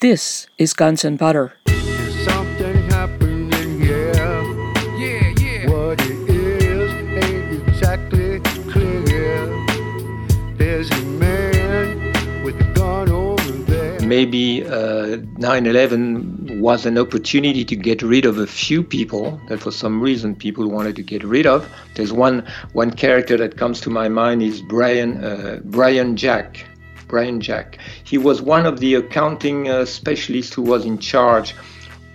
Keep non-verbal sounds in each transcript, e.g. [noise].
This is Guns and Butter. Something happening here. Yeah, yeah. What it is ain't exactly clear. There's a man with a gun over there. maybe uh, 9/11 was an opportunity to get rid of a few people that for some reason people wanted to get rid of. There's one one character that comes to my mind is Bryan uh, Bryan Jack. Bryan Jack. He was one of the accounting uh, specialists who was in charge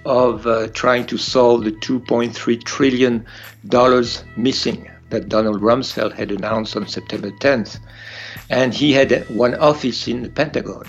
of uh, trying to solve the 2.3 trillion dollars missing that Donald Rumsfeld had announced on September 10th. And he had one office in the Pentagon.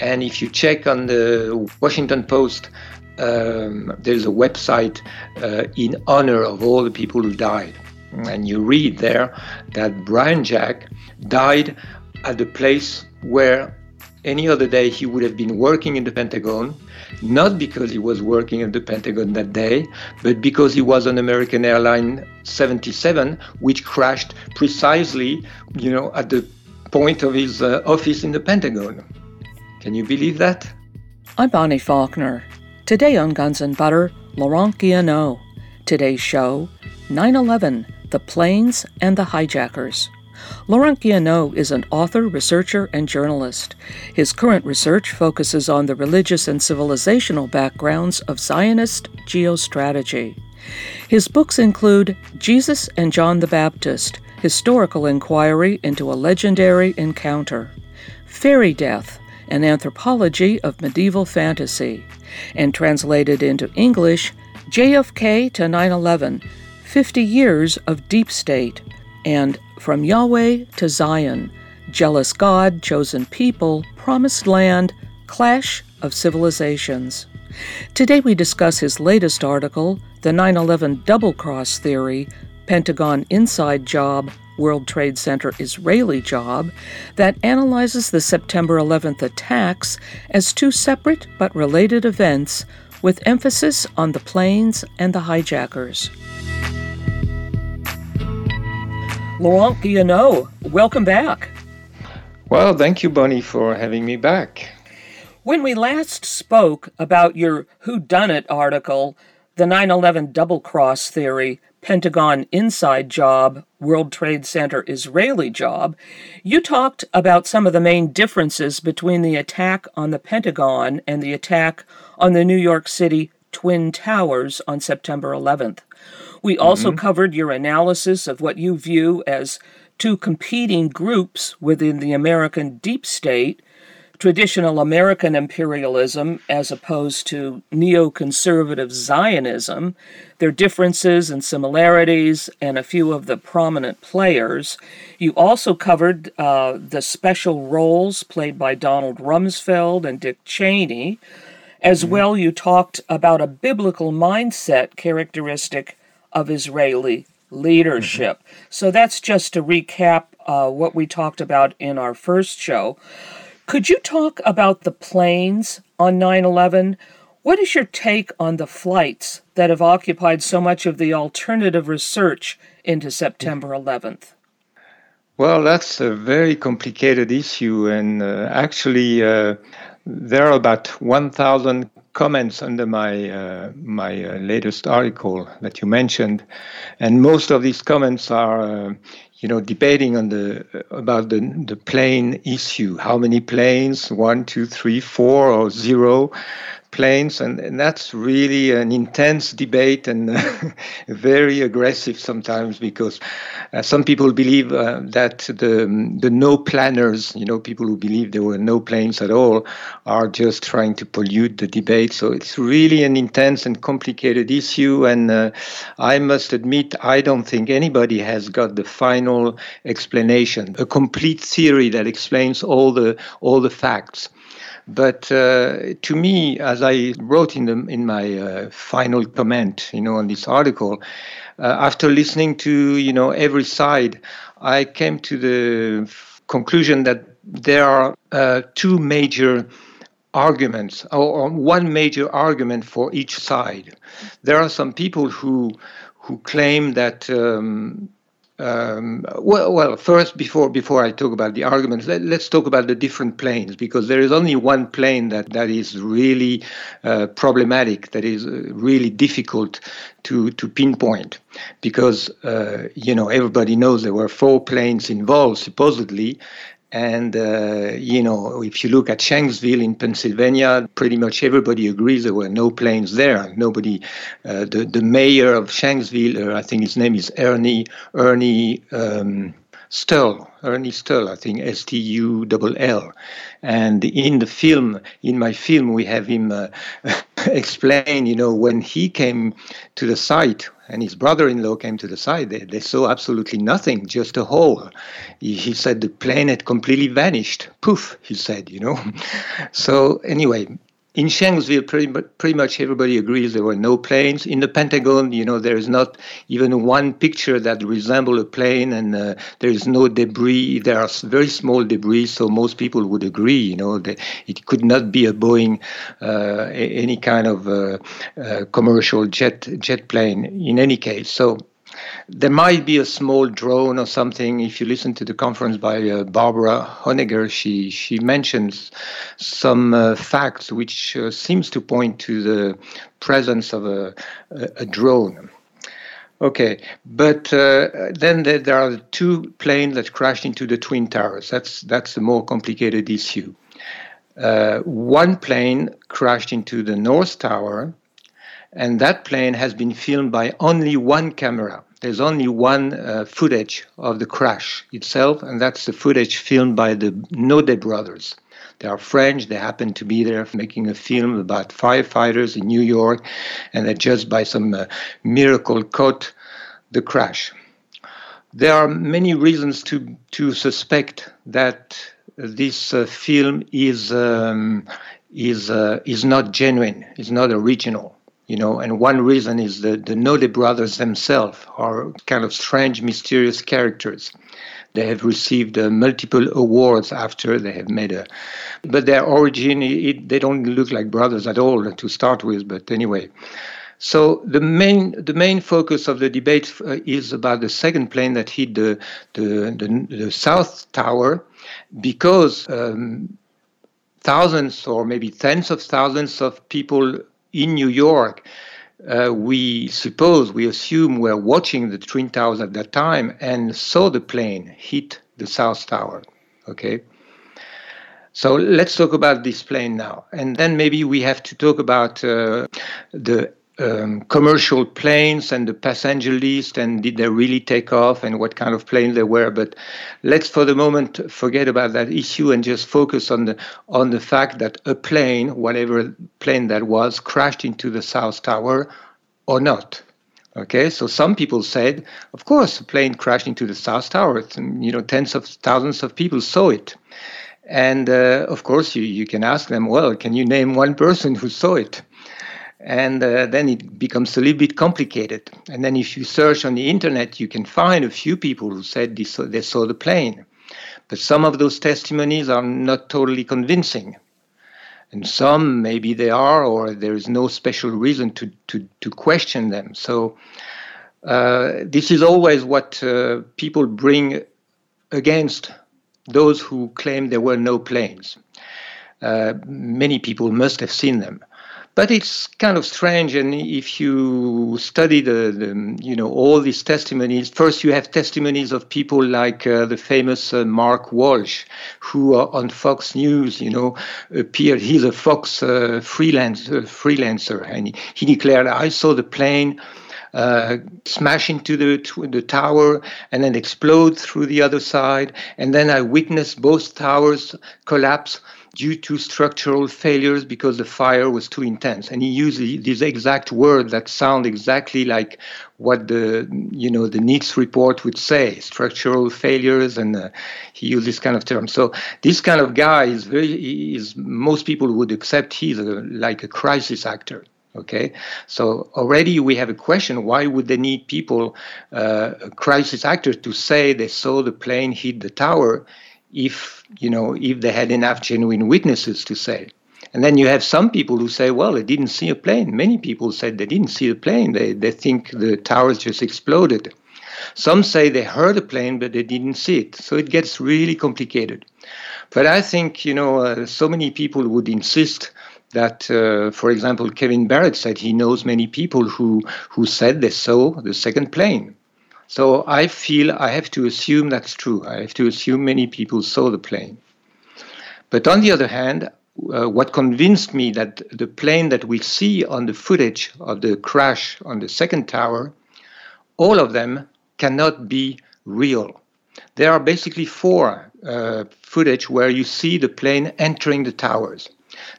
And if you check on the Washington Post, um, there's a website uh, in honor of all the people who died. And you read there that Bryan Jack died at the place where any other day he would have been working in the Pentagon, not because he was working at the Pentagon that day, but because he was on American Airline 77, which crashed precisely, you know, at the point of his uh, office in the Pentagon. Can you believe that? I'm Bonnie Faulkner. Today on Guns and Butter, Laurent Guyenot. Today's show 9 11, the planes and the hijackers. Laurent Guyenot is an author, researcher, and journalist. His current research focuses on the religious and civilizational backgrounds of Zionist geostrategy. His books include Jesus and John the Baptist, Historical Inquiry into a Legendary Encounter, Fairy Death, an anthropology of medieval fantasy, and translated into English, JFK to 9 11 50 Years of Deep State, and From Yahweh to Zion Jealous God, Chosen People, Promised Land, Clash of Civilizations. Today we discuss his latest article, The 9 11 Double Cross Theory Pentagon Inside Job, World Trade Center Israeli Job, that analyzes the September 11th attacks as two separate but related events with emphasis on the planes and the hijackers. Laurent Guyenot, welcome back. Well, thank you, Bonnie, for having me back. When we last spoke about your Who Done It article, the 9/11 double cross theory, Pentagon inside job, World Trade Center Israeli job, you talked about some of the main differences between the attack on the Pentagon and the attack on the New York City Twin Towers on September 11th. We also covered your analysis of what you view as two competing groups within the American deep state traditional American imperialism as opposed to neoconservative Zionism, their differences and similarities, and a few of the prominent players. You also covered uh, the special roles played by Donald Rumsfeld and Dick Cheney. As well, you talked about a biblical mindset characteristic of Israeli leadership. So that's just to recap uh, what we talked about in our first show. Could you talk about the planes on 9 11? What is your take on the flights that have occupied so much of the alternative research into September 11th? Well, that's a very complicated issue, and uh, actually, uh, there are about 1,000 comments under my uh, my uh, latest article that you mentioned, and most of these comments are, uh, you know, debating on the about the the plane issue. How many planes? One, two, three, four, or zero planes, and, and that's really an intense debate and [laughs] very aggressive sometimes because uh, some people believe uh, that the the no planners, you know, people who believe there were no planes at all, are just trying to pollute the debate. So it's really an intense and complicated issue, and uh, I must admit I don't think anybody has got the final explanation, a complete theory that explains all the all the facts. But uh, to me, as I wrote in the in my uh, final comment, you know, on this article, uh, after listening to you know every side, I came to the conclusion that there are uh, two major arguments, or, or one major argument for each side. There are some people who who claim that. Um, um, well, well, first, before before I talk about the arguments, let, us talk about the different planes because there is only one plane that that is really uh, problematic, that is uh, really difficult to to pinpoint, because uh, you know everybody knows there were four planes involved supposedly, and, uh, you know, if you look at Shanksville in Pennsylvania, pretty much everybody agrees there were no planes there. Nobody, uh, the, the mayor of Shanksville, uh, I think his name is Ernie, Ernie um, Stull, Ernie Stull, I think S T U L L. And in the film, in my film, we have him uh, [laughs] explain, you know, when he came to the site and his brother-in-law came to the site, they, they saw absolutely nothing, just a hole. He, he said the plane had completely vanished. Poof, he said, you know. [laughs] so anyway, in Shanksville, pretty, pretty much everybody agrees there were no planes. In the Pentagon, you know, there is not even one picture that resembles a plane, and uh, there is no debris. There are very small debris, so most people would agree, you know, that it could not be a Boeing, uh, any kind of uh, uh commercial jet jet plane in any case. So there might be a small drone or something. If you listen to the conference by uh, Barbara Honegger, she she mentions some uh, facts which uh, seems to point to the presence of a, a, a drone. Okay, but uh, then there, there are two planes that crashed into the twin towers. That's that's a more complicated issue. Uh, one plane crashed into the north tower, and that plane has been filmed by only one camera there's only one uh, footage of the crash itself, and that's the footage filmed by the Naudet brothers. They are French. They happen to be there making a film about firefighters in New York, and they just by some uh, miracle caught the crash. There are many reasons to to suspect that this uh, film is um, is uh, is not genuine, is not original you know and one reason is that the Naudet brothers themselves are kind of strange mysterious characters. They have received uh, multiple awards after they have made a but their origin it, they don't look like brothers at all to start with but anyway. So the main the main focus of the debate uh, is about the second plane that hit the the, the, the south tower because um, thousands or maybe tens of thousands of people in New York, uh, we suppose, we assume, were watching the Twin Towers at that time and saw the plane hit the South Tower. Okay. So let's talk about this plane now. And then maybe we have to talk about uh, the um, commercial planes and the passenger list and did they really take off and what kind of plane they were. But let's for the moment forget about that issue and just focus on the on the fact that a plane whatever plane that was crashed into the south tower or not. Okay so some people said of course a plane crashed into the south tower. You know tens of thousands of people saw it. And uh, of course you, you can ask them well can you name one person who saw it and uh, then it becomes a little bit complicated. And then if you search on the internet, you can find a few people who said they saw, they saw the plane. But some of those testimonies are not totally convincing. And some, maybe they are, or there is no special reason to, to, to question them. So uh, this is always what uh, people bring against those who claim there were no planes. Uh, many people must have seen them. But it's kind of strange, and if you study the, the you know all these testimonies, first you have testimonies of people like uh, the famous uh, Mark Walsh, who uh, on Fox News, you know, appeared. He's a Fox uh, freelance uh, freelancer, and he, he declared, "I saw the plane." Uh, smash into the the tower and then explode through the other side, and then I witnessed both towers collapse due to structural failures because the fire was too intense. And he used these exact words that sound exactly like what the you know the NIST report would say: structural failures, and uh, he used this kind of term. So this kind of guy is very is most people would accept he's a, like a crisis actor. Okay, so already we have a question: Why would they need people, uh, crisis actors, to say they saw the plane hit the tower? If you know if they had enough genuine witnesses to say and then you have some people who say well they didn't see a plane many people said they didn't see a plane they, they think the towers just exploded Some say they heard a plane, but they didn't see it. So it gets really complicated. But I think, you know, uh, so many people would insist that, uh, for example, Kevin Barrett said he knows many people who, who said they saw the second plane. So I feel I have to assume that's true. I have to assume many people saw the plane. But on the other hand, uh, what convinced me that the plane that we see on the footage of the crash on the second tower, all of them cannot be real. There are basically four uh, footage where you see the plane entering the towers.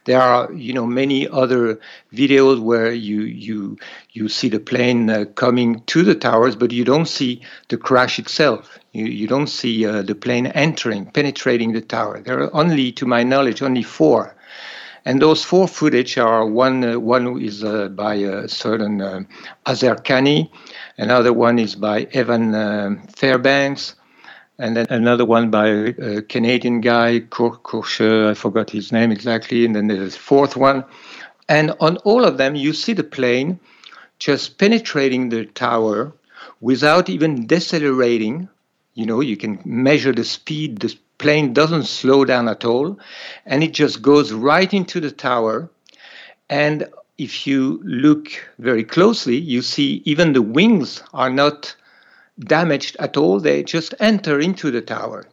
There are, you know, many other videos where you you you see the plane uh, coming to the towers, but you don't see the crash itself. You, you don't see uh, the plane entering, penetrating the tower. There are only, to my knowledge, only four. And those four footage are one uh, one is uh, by a certain uh, Azer Kani, another one is by Evan uh, Fairbanks, and then another one by a Canadian guy, Courchesne, I forgot his name exactly, and then there's a fourth one. And on all of them, you see the plane just penetrating the tower without even decelerating. You know, you can measure the speed, the plane doesn't slow down at all, and it just goes right into the tower. And if you look very closely, you see even the wings are not damaged at all. They just enter into the tower.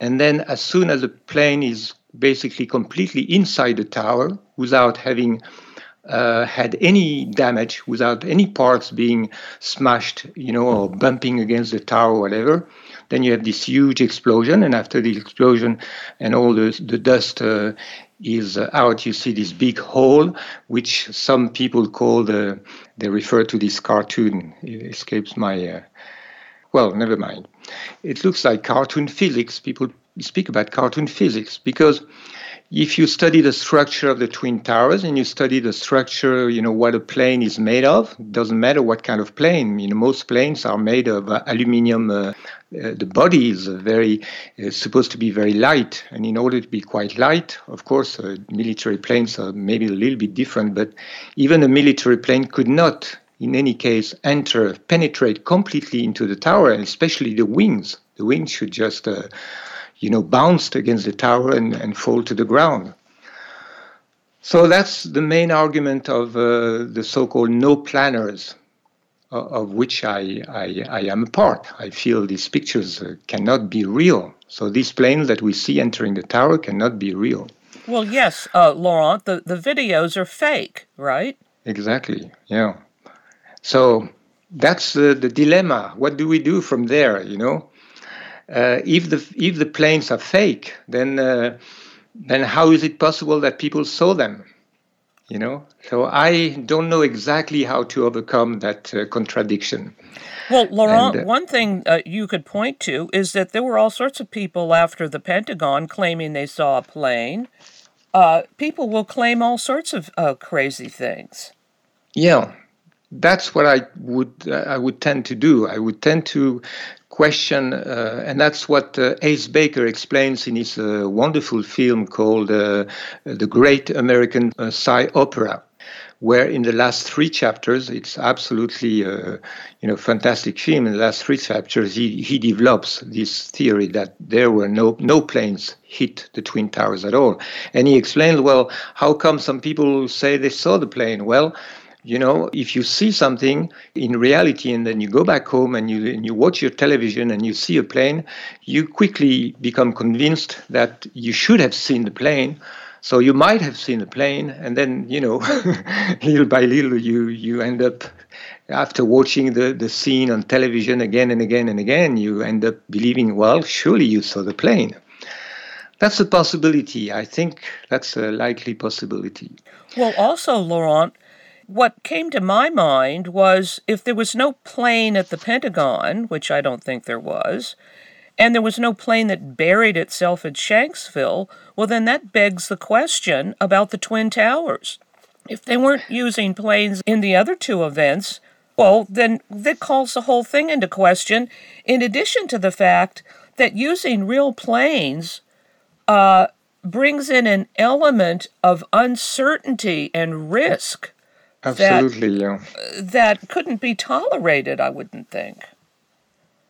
And then, as soon as the plane is basically completely inside the tower without having uh, had any damage, without any parts being smashed, you know, or bumping against the tower or whatever, then you have this huge explosion. And after the explosion and all the, the dust uh, is out, you see this big hole, which some people call the, they refer to this cartoon, it escapes my. Uh, well, never mind. It looks like cartoon physics. People speak about cartoon physics because if you study the structure of the twin towers and you study the structure, you know what a plane is made of. Doesn't matter what kind of plane. You know, most planes are made of uh, aluminium. Uh, uh, the body is very uh, supposed to be very light, and in order to be quite light, of course, uh, military planes are maybe a little bit different. But even a military plane could not in any case, enter, penetrate completely into the tower, and especially the wings. The wings should just, uh, you know, bounce against the tower and, and fall to the ground. So that's the main argument of uh, the so-called no planners, uh, of which I, I, I, am a part. I feel these pictures uh, cannot be real. So these planes that we see entering the tower cannot be real. Well, yes, uh, Laurent, the, the videos are fake, right? Exactly, yeah. So that's the, the dilemma. What do we do from there? You know, uh, if the if the planes are fake, then uh, then how is it possible that people saw them? You know, so I don't know exactly how to overcome that uh, contradiction. Well, Laurent, and, uh, one thing uh, you could point to is that there were all sorts of people after the Pentagon claiming they saw a plane. Uh, people will claim all sorts of crazy things. Yeah, that's what I would uh, I would tend to do. I would tend to question, uh, and that's what uh, Ace Baker explains in his uh, wonderful film called uh, "The Great American uh, Psy Opera." Where in the last three chapters, it's absolutely, you know, fantastic film. In the last three chapters, he, he develops this theory that there were no no planes hit the twin towers at all, and he explains, well, how come some people say they saw the plane? Well, you know, if you see something in reality and then you go back home and you, and you watch your television and you see a plane, you quickly become convinced that you should have seen the plane. So you might have seen the plane, and then you know, [laughs] little by little, you you end up after watching the, the scene on television again and again and again, you end up believing, well, surely you saw the plane. That's a possibility. I think that's a likely possibility. Well, also, Laurent, what came to my mind was if there was no plane at the Pentagon, which I don't think there was, and there was no plane that buried itself at Shanksville, well, then that begs the question about the Twin Towers. If they weren't [laughs] using planes in the other two events, well, then that calls the whole thing into question, in addition to the fact that using real planes uh, brings in an element of uncertainty and risk Absolutely, that, yeah. That couldn't be tolerated, I wouldn't think.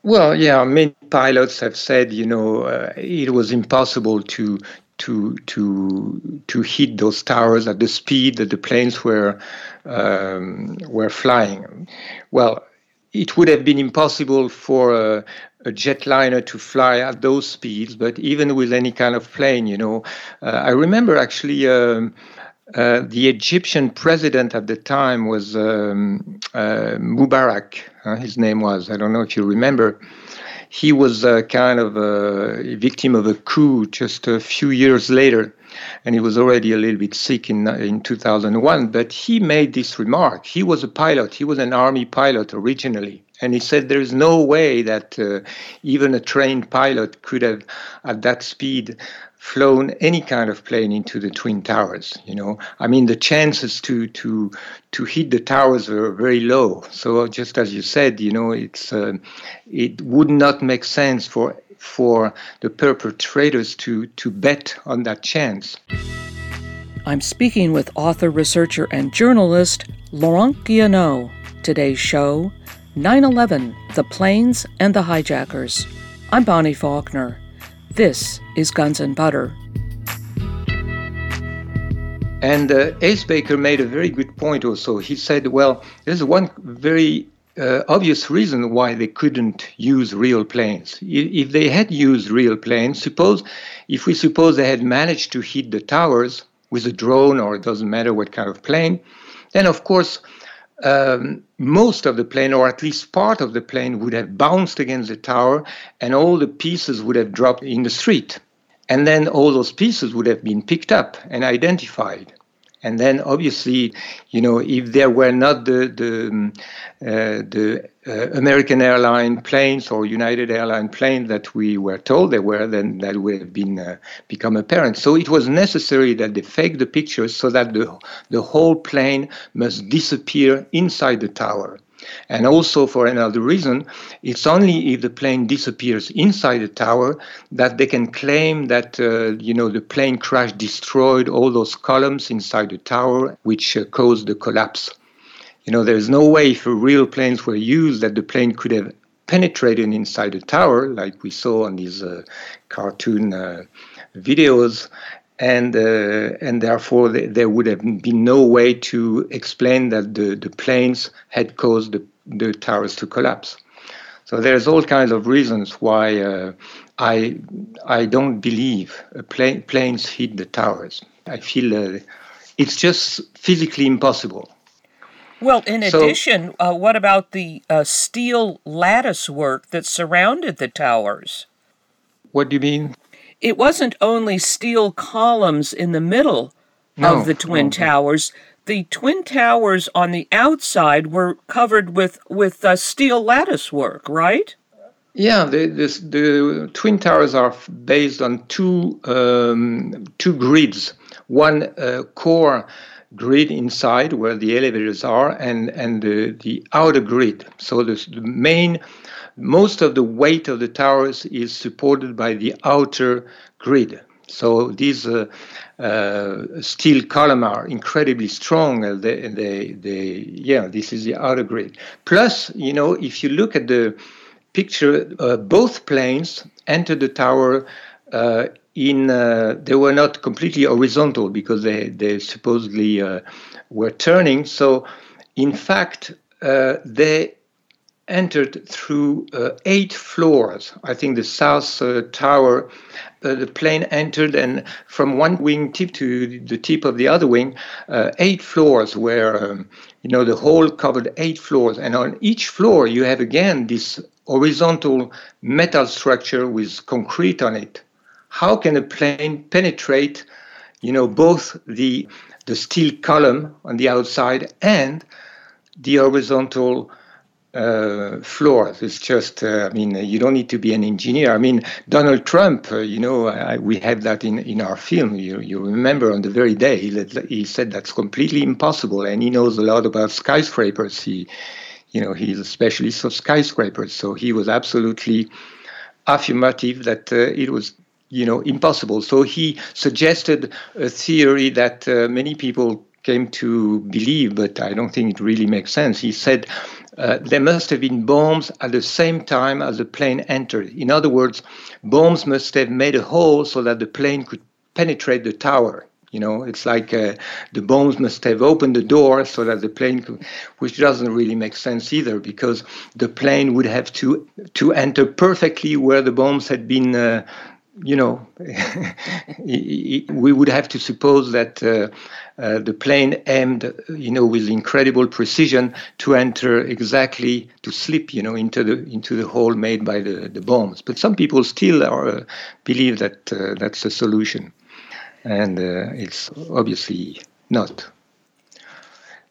Well, yeah, many pilots have said, you know, uh, it was impossible to to to to hit those towers at the speed that the planes were um, were flying. Well, it would have been impossible for a, a, jetliner to fly at those speeds, but even with any kind of plane, you know, uh, I remember actually. Um, uh, the Egyptian president at the time was um, uh, Mubarak. Uh, his name was. I don't know if you remember he was uh, kind of a victim of a coup just a few years later, and he was already a little bit sick in in 2001. But he made this remark. He was a pilot. He was an army pilot originally, and he said there is no way that uh, even a trained pilot could have, at that speed, flown any kind of plane into the twin towers you know? I mean the chances to to to hit the towers were very low. So just as you said you know it's uh, it would not make sense for for the perpetrators to to bet on that chance. I'm speaking with author researcher and journalist laurent guyenot today's show 9-11 the planes and the hijackers. I'm bonnie faulkner this is Guns and Butter. And uh, Ace Baker made a very good point also. He said, well, there's one very uh, obvious reason why they couldn't use real planes. If they had used real planes, suppose if we suppose they had managed to hit the towers with a drone or it doesn't matter what kind of plane, then of course um, most of the plane, or at least part of the plane, would have bounced against the tower and all the pieces would have dropped in the street. And then all those pieces would have been picked up and identified. And then, obviously, you know, if there were not the the, um, uh, the uh, American airline planes or United airline planes that we were told there were, then that would have been uh, become apparent. So it was necessary that they fake the pictures so that the the whole plane must disappear inside the tower. And also, for another reason, it's only if the plane disappears inside the tower that they can claim that uh, you know the plane crash destroyed all those columns inside the tower, which uh, caused the collapse. You know, there's no way if real planes were used that the plane could have penetrated inside the tower, like we saw on these uh, cartoon uh, videos, and uh, and therefore there would have been no way to explain that the, the planes had caused the, the towers to collapse. So there's all kinds of reasons why uh, I I don't believe plane, planes hit the towers. I feel uh, it's just physically impossible. Well, in so, addition, uh, what about the uh, steel lattice work that surrounded the towers? What do you mean? It wasn't only steel columns in the middle no, of the twin no. towers. The twin towers on the outside were covered with with uh, steel lattice work, right? Yeah, the, this, the twin towers are based on two um, two grids. One uh, core grid inside where the elevators are, and and the, the outer grid. So the, the main most of the weight of the towers is supported by the outer grid. So these uh, uh, steel columns are incredibly strong. Uh, they, they, they, yeah, this is the outer grid. Plus, you know, if you look at the picture, uh, both planes entered the tower uh, in. Uh, they were not completely horizontal because they they supposedly were turning. So, in fact, they entered through uh, eight floors. I think the south uh, tower, uh, the plane entered, and from one wing tip to the tip of the other wing, uh, eight floors where, um, you know, the hole covered eight floors. And on each floor, you have again this horizontal metal structure with concrete on it. How can a plane penetrate, you know, both the the steel column on the outside and the horizontal uh, floors. It's just, uh, I mean, you don't need to be an engineer. I mean, Donald Trump, uh, you know, I, we have that in, in our film. You, you remember on the very day he, he said that's completely impossible, and he knows a lot about skyscrapers. He, you know, he's a specialist of skyscrapers, so he was absolutely affirmative that uh, it was you know impossible so he suggested a theory that uh, many people came to believe but i don't think it really makes sense he said uh, there must have been bombs at the same time as the plane entered. In other words, bombs must have made a hole so that the plane could penetrate the tower. You know, it's like uh, the bombs must have opened the door so that the plane could, which doesn't really make sense either, because the plane would have to to enter perfectly where the bombs had been. Uh, you know, [laughs] we would have to suppose that uh, uh, the plane aimed, you know, with incredible precision to enter exactly to slip, you know, into the into the hole made by the, the bombs. But some people still are, uh, believe that uh, that's the solution and uh, it's obviously not.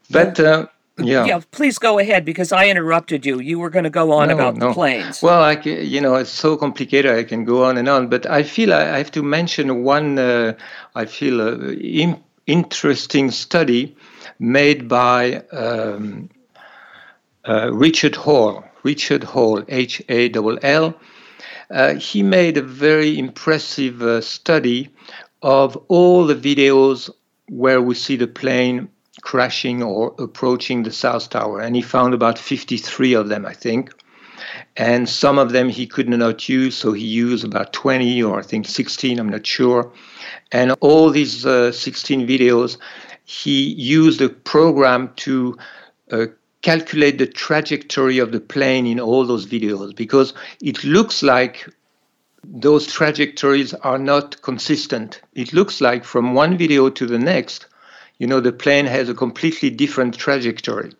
But uh, yeah, yeah. Please go ahead because I interrupted you. You were going to go on no, about no. the planes. Well, I can, you know, it's so complicated. I can go on and on, but I feel I have to mention one. Uh, I feel uh, interesting study made by um, uh, Richard Hall. Richard Hall, H A L L. Uh, he made a very impressive uh, study of all the videos where we see the plane crashing or approaching the South Tower. And he found about 53 of them, I think. And some of them he could not use, so he used about 20 or I think 16, I'm not sure. And all these uh, 16 videos, he used a program to uh, calculate the trajectory of the plane in all those videos because it looks like those trajectories are not consistent. It looks like from one video to the next, you know, the plane has a completely different trajectory.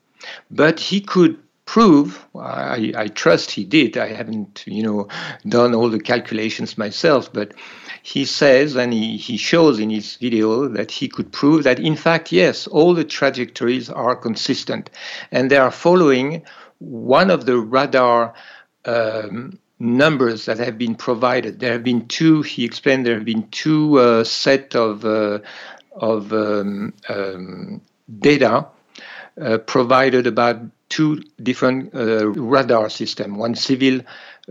But he could prove, I, I trust he did, I haven't, you know, done all the calculations myself, but he says and he, he shows in his video that he could prove that in fact, yes, all the trajectories are consistent and they are following one of the radar um, numbers that have been provided. There have been two. He explained there have been two uh, set of uh, of um, um, data uh, provided about two different uh, radar system, one civil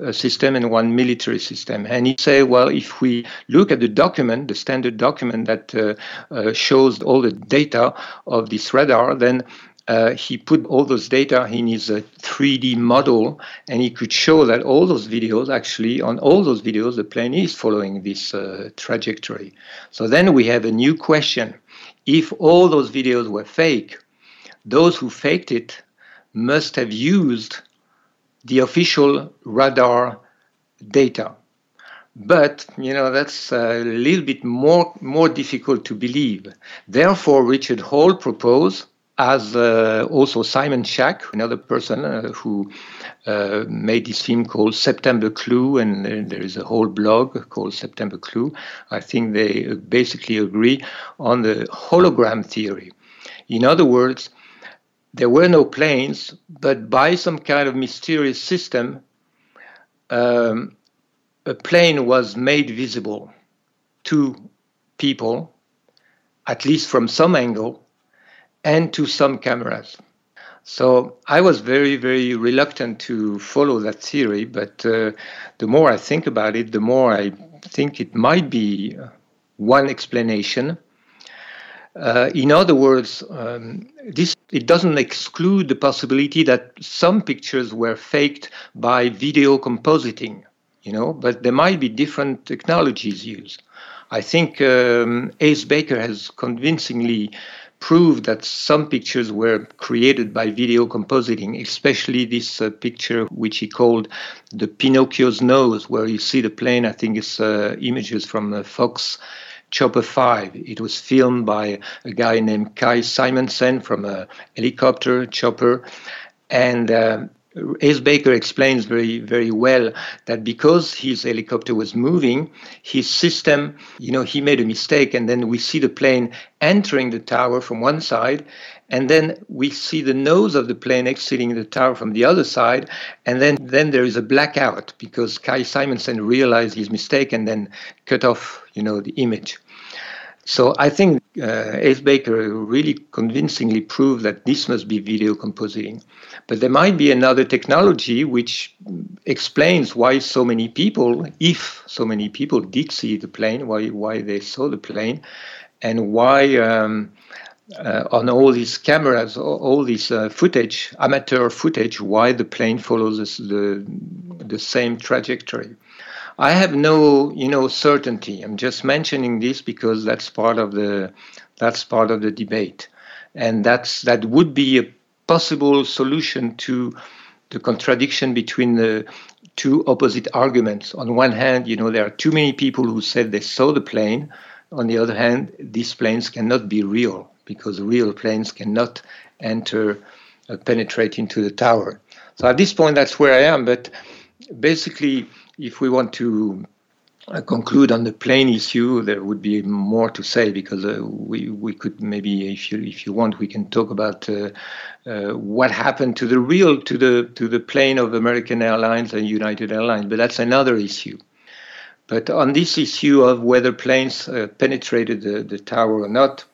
uh, system and one military system. And he said, well, if we look at the document, the standard document that uh, shows all the data of this radar, then uh, he put all those data in his uh, 3D model, and he could show that all those videos, actually, on all those videos, the plane is following this uh, trajectory. So then we have a new question. If all those videos were fake, those who faked it must have used the official radar data. But you know that's a little bit more more difficult to believe. Therefore, Richard Hall proposed as uh, also Simon Shack, another person uh, who uh, made this film called September Clue, and there is a whole blog called September Clue. I think they basically agree on the hologram theory. In other words, there were no planes, but by some kind of mysterious system, um, a plane was made visible to people, at least from some angle, and to some cameras. So I was very, very reluctant to follow that theory, but uh, the more I think about it, the more I think it might be one explanation. Uh, in other words, um, this it doesn't exclude the possibility that some pictures were faked by video compositing, you know, but there might be different technologies used. I think um, Ace Baker has convincingly proved that some pictures were created by video compositing, especially this uh, picture which he called the Pinocchio's nose, where you see the plane. I think it's uh, images from the Fox Chopper 5. It was filmed by a guy named Kai Simonsen from a helicopter chopper. And uh, Ace Baker explains very, very well that because his helicopter was moving, his system, you know, he made a mistake, and then we see the plane entering the tower from one side, and then we see the nose of the plane exiting the tower from the other side, and then, then there is a blackout because Kai Simonsen realized his mistake and then cut off, you know, the image. So I think uh, Ace Baker really convincingly proved that this must be video compositing. But there might be another technology which explains why so many people, if so many people did see the plane, why why they saw the plane, and why um, uh, on all these cameras, all this uh, footage, amateur footage, why the plane follows this, the the same trajectory. I have no, you know, certainty. I'm just mentioning this because that's part of the that's part of the debate, and that's that would be a possible solution to the contradiction between the two opposite arguments. On one hand, you know, there are too many people who said they saw the plane. On the other hand, these planes cannot be real because real planes cannot enter, uh, penetrate into the tower. So at this point, that's where I am. But basically, if we want to uh, conclude on the plane issue, there would be more to say because uh, we we could maybe, if you if you want, we can talk about uh, uh what happened to the real to the to the plane of American Airlines and United Airlines. But that's another issue. But on this issue of whether planes uh, penetrated the, the tower or not,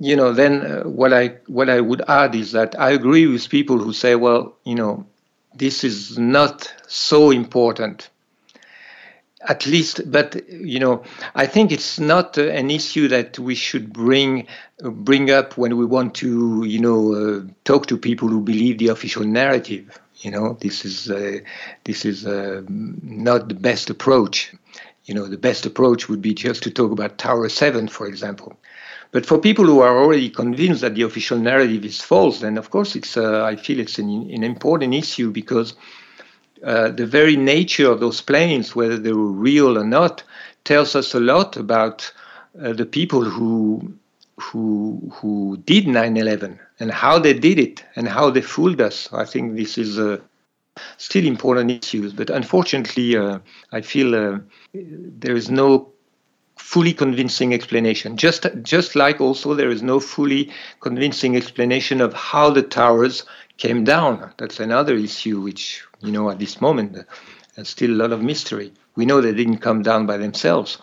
you know, then uh, what I what I would add is that I agree with people who say, well, you know, this is not so important. At least, but you know, I think it's not uh, an issue that we should bring bring up when we want to, you know, uh, talk to people who believe the official narrative. You know, this is uh, this is uh, not the best approach. You know, the best approach would be just to talk about Tower 7, for example. But for people who are already convinced that the official narrative is false, then of course it's uh, I feel it's an, an important issue because uh, the very nature of those planes, whether they were real or not, tells us a lot about uh, the people who who who did 9/11 and how they did it and how they fooled us. I think this is uh, still important issues, but unfortunately, uh, I feel uh, there is no fully convincing explanation. Just just like also there is no fully convincing explanation of how the towers came down. That's another issue which you know at this moment uh, there's still a lot of mystery. We know they didn't come down by themselves.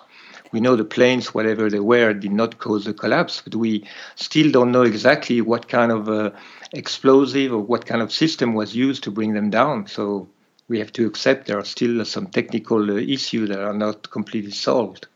We know the planes, whatever they were, did not cause the collapse, but we still don't know exactly what kind of uh, explosive or what kind of system was used to bring them down. So we have to accept there are still some technical uh, issues that are not completely solved.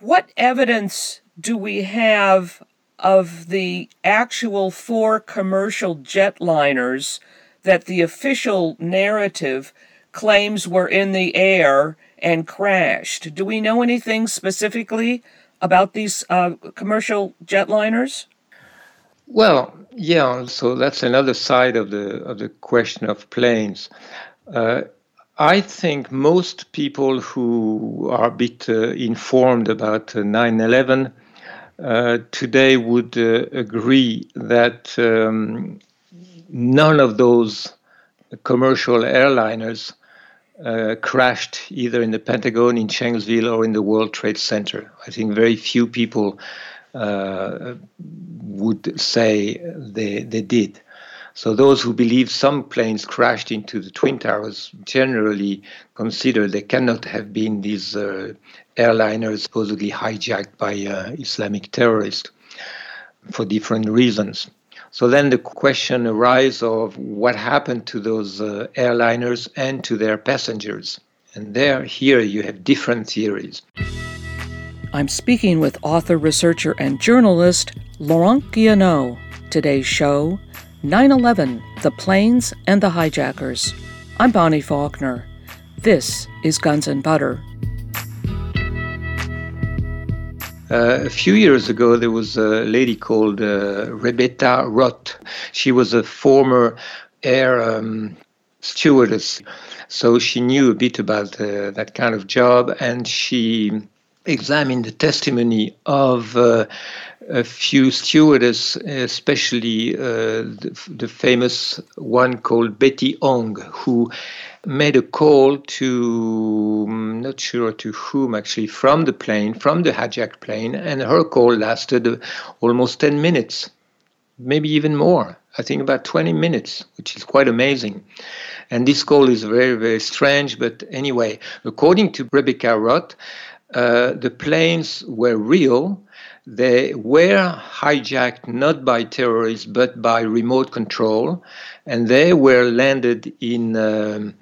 What evidence do we have of the actual four commercial jetliners that the official narrative claims were in the air and crashed? Do we know anything specifically about these uh, commercial jetliners? Well, yeah. So that's another side of the of the question of planes. Uh, I think most people who are a bit uh, informed about 9/11 uh, today would uh, agree that um, none of those commercial airliners uh, crashed either in the Pentagon, in Shanksville, or in the World Trade Center. I think very few people uh, would say they, they did. So those who believe some planes crashed into the Twin Towers generally consider they cannot have been these uh, airliners supposedly hijacked by uh, Islamic terrorists for different reasons. So then the question arises of what happened to those uh, airliners and to their passengers. And there, here, you have different theories. I'm speaking with author, researcher, and journalist Laurent Guyenot. Today's show 9 11 The Planes and the Hijackers. I'm Bonnie Faulkner. This is Guns and Butter. Uh, a few years ago, there was a lady called uh, Rebecca Roth. She was a former air um, stewardess, so she knew a bit about uh, that kind of job, and she examined the testimony of uh, a few stewardess, especially uh, the, the, famous one called Betty Ong, who made a call to, I'm not sure to whom actually, from the plane, from the hijacked plane, and her call lasted almost 10 minutes, maybe even more. I think about 20 minutes, which is quite amazing. And this call is very, very strange. But anyway, according to Rebecca Roth, uh, the planes were real. They were hijacked not by terrorists but by remote control, and they were landed in um,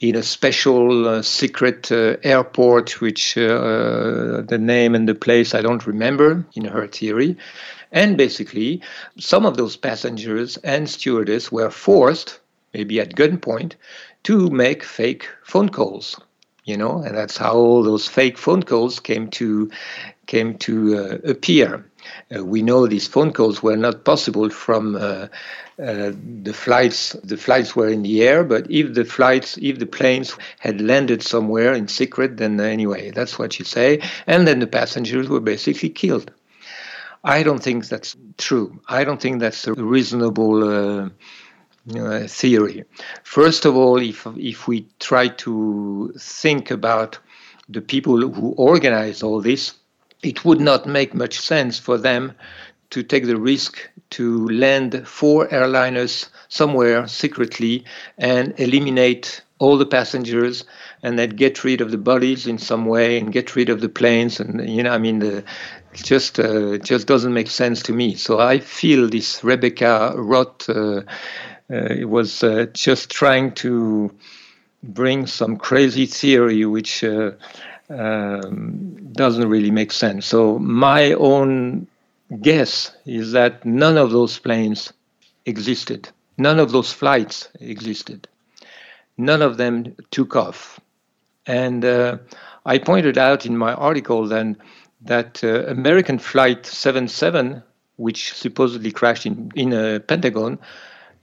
in a special uh, secret uh, airport, which uh, the name and the place I don't remember in her theory. And basically, some of those passengers and stewardess were forced, maybe at gunpoint, to make fake phone calls. You know, and that's how all those fake phone calls came to came to uh, appear. Uh, we know these phone calls were not possible from uh, uh, the flights. The flights were in the air, but if the flights, if the planes had landed somewhere in secret, then anyway, that's what you say. And then the passengers were basically killed. I don't think that's true. I don't think that's a reasonable uh, theory. First of all, if if we try to think about the people who organize all this, it would not make much sense for them to take the risk to land four airliners somewhere secretly and eliminate all the passengers and then get rid of the bodies in some way and get rid of the planes and you know i mean the it just uh, just doesn't make sense to me so i feel this rebekah roth uh, uh, was uh, just trying to bring some crazy theory which uh, um, doesn't really make sense. So my own guess is that none of those planes existed. None of those flights existed. None of them took off. And uh, I pointed out in my article then that uh, American Flight 77, which supposedly crashed in, in a Pentagon,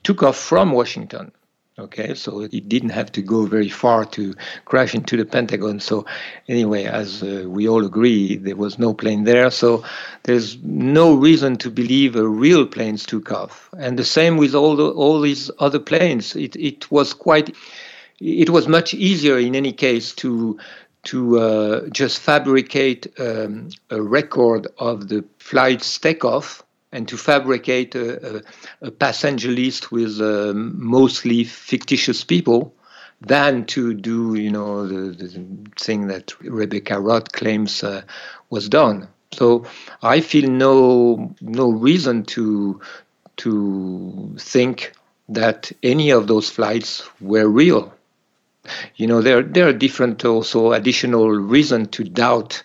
took off from Washington. Okay, so it didn't have to go very far to crash into the Pentagon. So, anyway, as uh, we all agree, there was no plane there. So, there's no reason to believe a real plane took off. And the same with all the, all these other planes. It it was quite, it was much easier in any case to to uh, just fabricate um, a record of the flight's takeoff and to fabricate a, a, a passenger list with um, mostly fictitious people than to do, you know, the, the thing that Rebekah Roth claims uh, was done. So I feel no no reason to to think that any of those flights were real. You know, there there are different also additional reason to doubt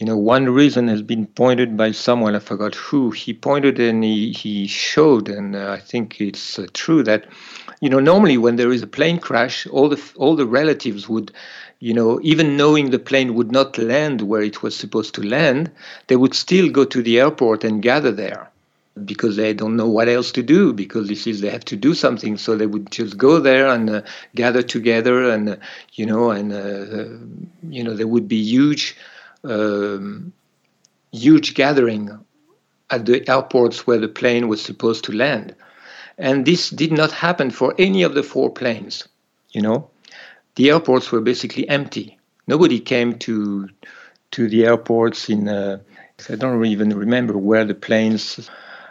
you know, one reason has been pointed by someone, I forgot who, he pointed and he, he showed, and uh, I think it's uh, true that, you know, normally when there is a plane crash, all the, all the relatives would, you know, even knowing the plane would not land where it was supposed to land, they would still go to the airport and gather there because they don't know what else to do because this is they have to do something. So they would just go there and uh, gather together and uh, you know and uh, you know there would be huge um, huge gathering at the airports where the plane was supposed to land. And this did not happen for any of the four planes. You know, the airports were basically empty. Nobody came to to the airports in. Uh, I don't even remember where the planes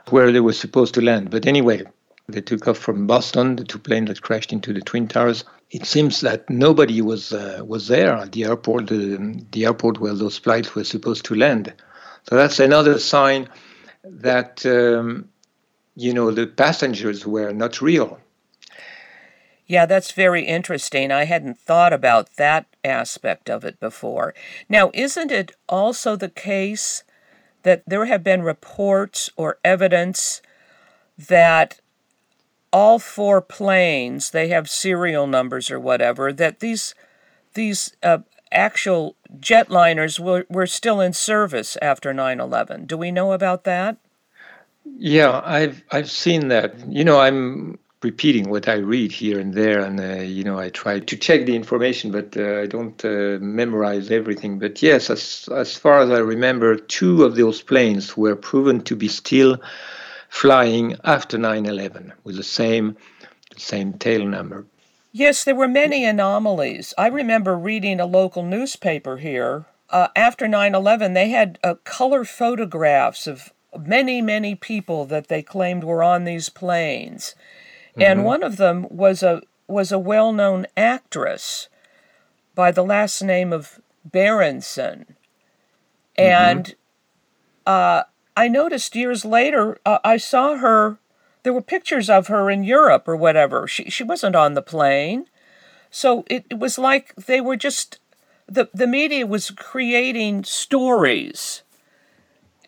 where they were supposed to land. But anyway, they took off from Boston, the two planes that crashed into the Twin Towers it seems that nobody was uh, was there at the airport, the, the airport where those flights were supposed to land. So that's another sign that um, you know the passengers were not real. Yeah, that's very interesting. I hadn't thought about that aspect of it before. Now, isn't it also the case that there have been reports or evidence that all four planes they have serial numbers or whatever that these these uh, actual jetliners were, were still in service after 9-11 do we know about that? Yeah i've i've seen that. You know i'm repeating what i read here and there and uh, you know i try to check the information but uh, i don't uh, memorize everything. But yes as as far as i remember two of those planes were proven to be still flying after 9/11 with the same same tail number. Yes, there were many anomalies. I remember reading a local newspaper here. Uh, after 9 11, they had uh, color photographs of many, many people that they claimed were on these planes. Mm-hmm. And one of them was a, was a well known actress by the last name of Berenson. Mm-hmm. And mm-hmm. uh, I noticed years later, uh, I saw her, there were pictures of her in Europe or whatever. She, she wasn't on the plane. So it, it was like they were just the the media was creating stories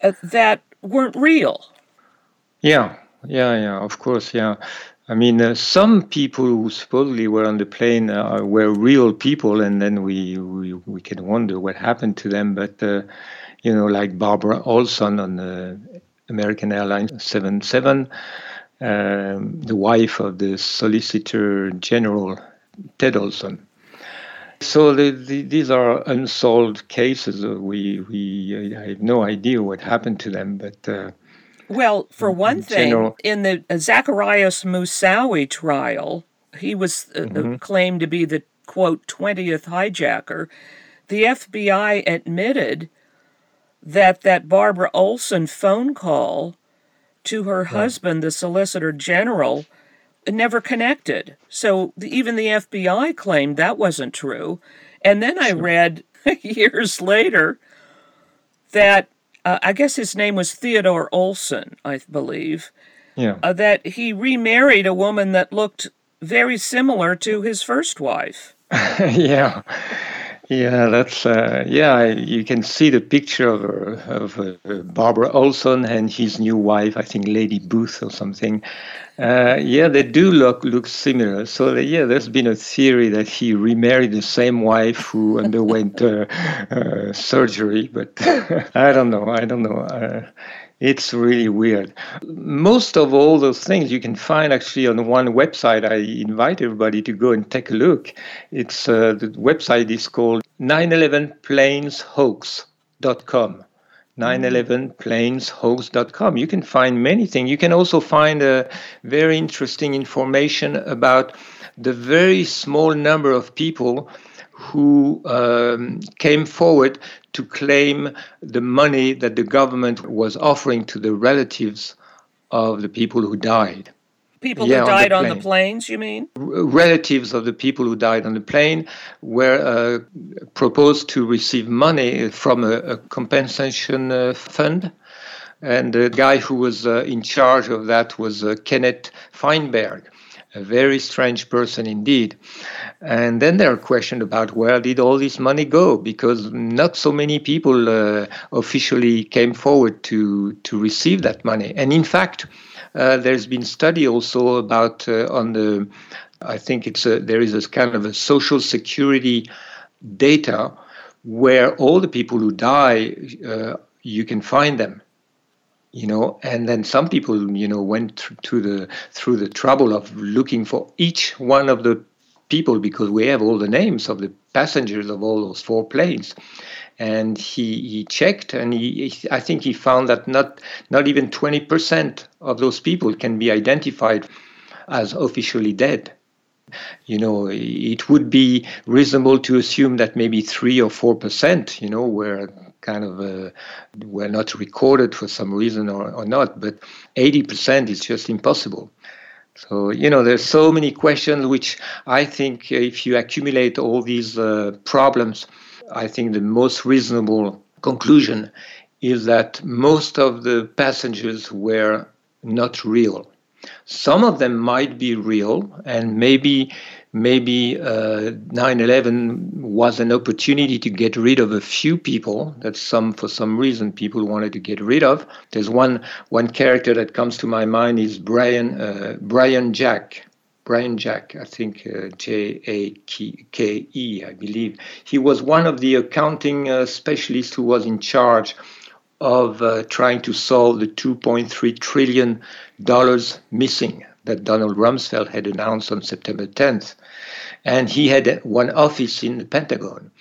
uh, that weren't real. Yeah, yeah, yeah. Of course, yeah. I mean, uh, some people who supposedly were on the plane uh, were real people, and then we, we we can wonder what happened to them. But uh, you know, like Barbara Olson on the American Airlines 77, um, the wife of the Solicitor General Ted Olson. So the, the, these are unsolved cases. We we I have no idea what happened to them, but uh, well, for one thing, general- in the Zacharias Moussaoui trial, he was uh, uh, Mm-hmm. claimed to be the quote 20th hijacker. The FBI admitted that that Barbara Olson phone call to her husband, the Solicitor General, never connected. So the, even the FBI claimed that wasn't true. And then I read [laughs] years later that uh, I guess his name was Theodore Olson, I believe, yeah. uh, that he remarried a woman that looked very similar to his first wife. [laughs] yeah, yeah, that's uh, yeah. You can see the picture of uh, of uh, Barbara Olson and his new wife, I think Lady Booth or something. Uh, yeah, they do look look similar. So yeah, there's been a theory that he remarried the same wife who underwent uh, uh, surgery, but [laughs] I don't know. I don't know. It's really weird. Most of all those things you can find actually on one website. I invite everybody to go and take a look. It's uh, the website is called 911planeshoax.com. 911planeshoax.com. You can find many things. You can also find uh, very interesting information about the very small number of people who um, came forward to claim the money that the government was offering to the relatives of the people who died. People Yeah, who on the died on the planes, you mean? R- relatives of the people who died on the plane were uh, proposed to receive money from a, a compensation uh, fund. And the guy who was uh, in charge of that was uh, Kenneth Feinberg, a very strange person indeed. And then there are questions about where did all this money go? Because not so many people uh, officially came forward to, to receive that money. And in fact, uh, there's been study also about uh, on the, I think it's a, there is a kind of a social security data where all the people who die, uh, you can find them you know and then some people you know went thr- to the through the trouble of looking for each one of the people because we have all the names of the passengers of all those four planes. And he, he checked and he, he i think he found that not not even 20% of those people can be identified as officially dead. You know, it would be reasonable to assume that maybe three or four percent, you know, were kind of uh, were not recorded for some reason or, or not, but eighty percent is just impossible. So you know, there's so many questions which I think if you accumulate all these uh, problems, I think the most reasonable conclusion is that most of the passengers were not real some of them might be real and maybe maybe uh, 9-11 was an opportunity to get rid of a few people that some for some reason people wanted to get rid of there's one one character that comes to my mind is bryan uh, bryan jack Bryan Jack, I think uh, J A K E, I believe. He was one of the accounting uh, specialists who was in charge of uh, trying to solve the 2.3 trillion dollars missing that Donald Rumsfeld had announced on September 10th. And he had one office in the Pentagon.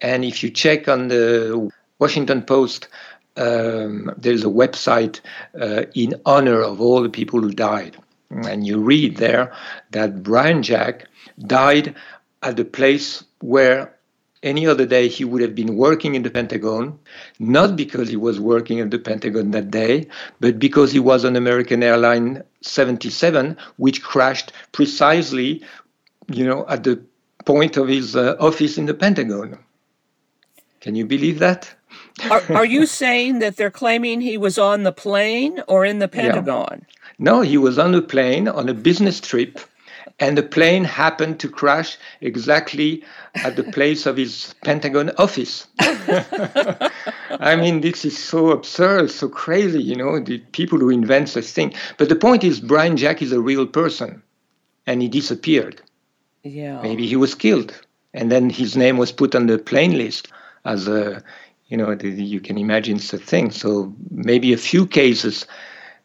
And if you check on the Washington Post, um, there's a website uh, in honor of all the people who died. And you read there that Bryan Jack died at the place where any other day he would have been working in the Pentagon, not because he was working at the Pentagon that day, but because he was on American Airline 77, which crashed precisely, you know, at the point of his uh, office in the Pentagon. Can you believe that? Are, [laughs] are you saying that they're claiming he was on the plane or in the Pentagon? No, he was on a plane on a business trip, and the plane happened to crash exactly at the place of his Pentagon office. [laughs] I mean, this is so absurd, so crazy, you know, the people who invent such thing. But the point is, Bryan Jack is a real person, and he disappeared. Yeah. Maybe he was killed, and then his name was put on the plane list as a, you know, the, you can imagine such thing. So maybe a few cases,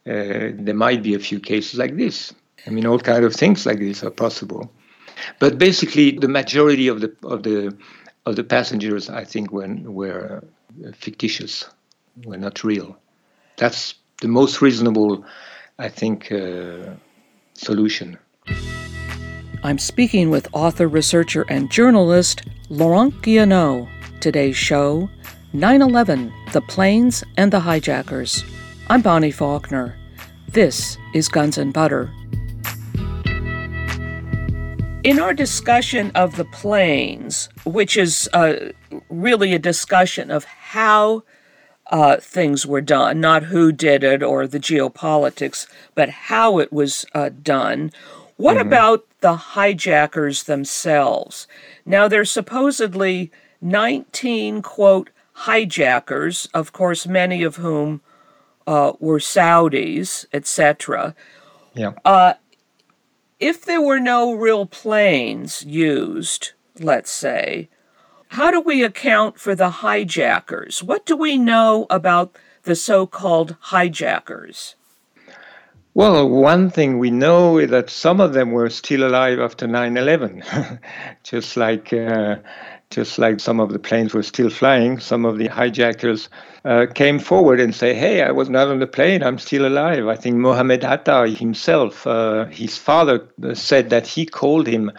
uh, there might be a few cases like this. I mean, all kind of things like this are possible. But basically, the majority of the of the of the passengers, I think, were were fictitious, were not real. That's the most reasonable, I think, uh, solution. I'm speaking with author, researcher, and journalist Laurent Guyénot. Today's show 9 11 The Planes and the Hijackers. I'm Bonnie Faulkner. This is Guns and Butter. In our discussion of the planes, which is uh, really a discussion of how uh, things were done, not who did it or the geopolitics, but how it was uh, done, what mm-hmm. about the hijackers themselves? Now, there's supposedly 19, quote, hijackers, of course, many of whom uh, were Saudis, etc. Yeah. Uh, if there were no real planes used, let's say, how do we account for the hijackers? What do we know about the so called hijackers? Well, one thing we know is that some of them were still alive after 9 11, [laughs] just like. Uh, just like some of the planes were still flying, some of the hijackers uh, came forward and say, "Hey, I was not on the plane. I'm still alive." I think Mohammed Atta himself, uh, his father, uh, said that he called him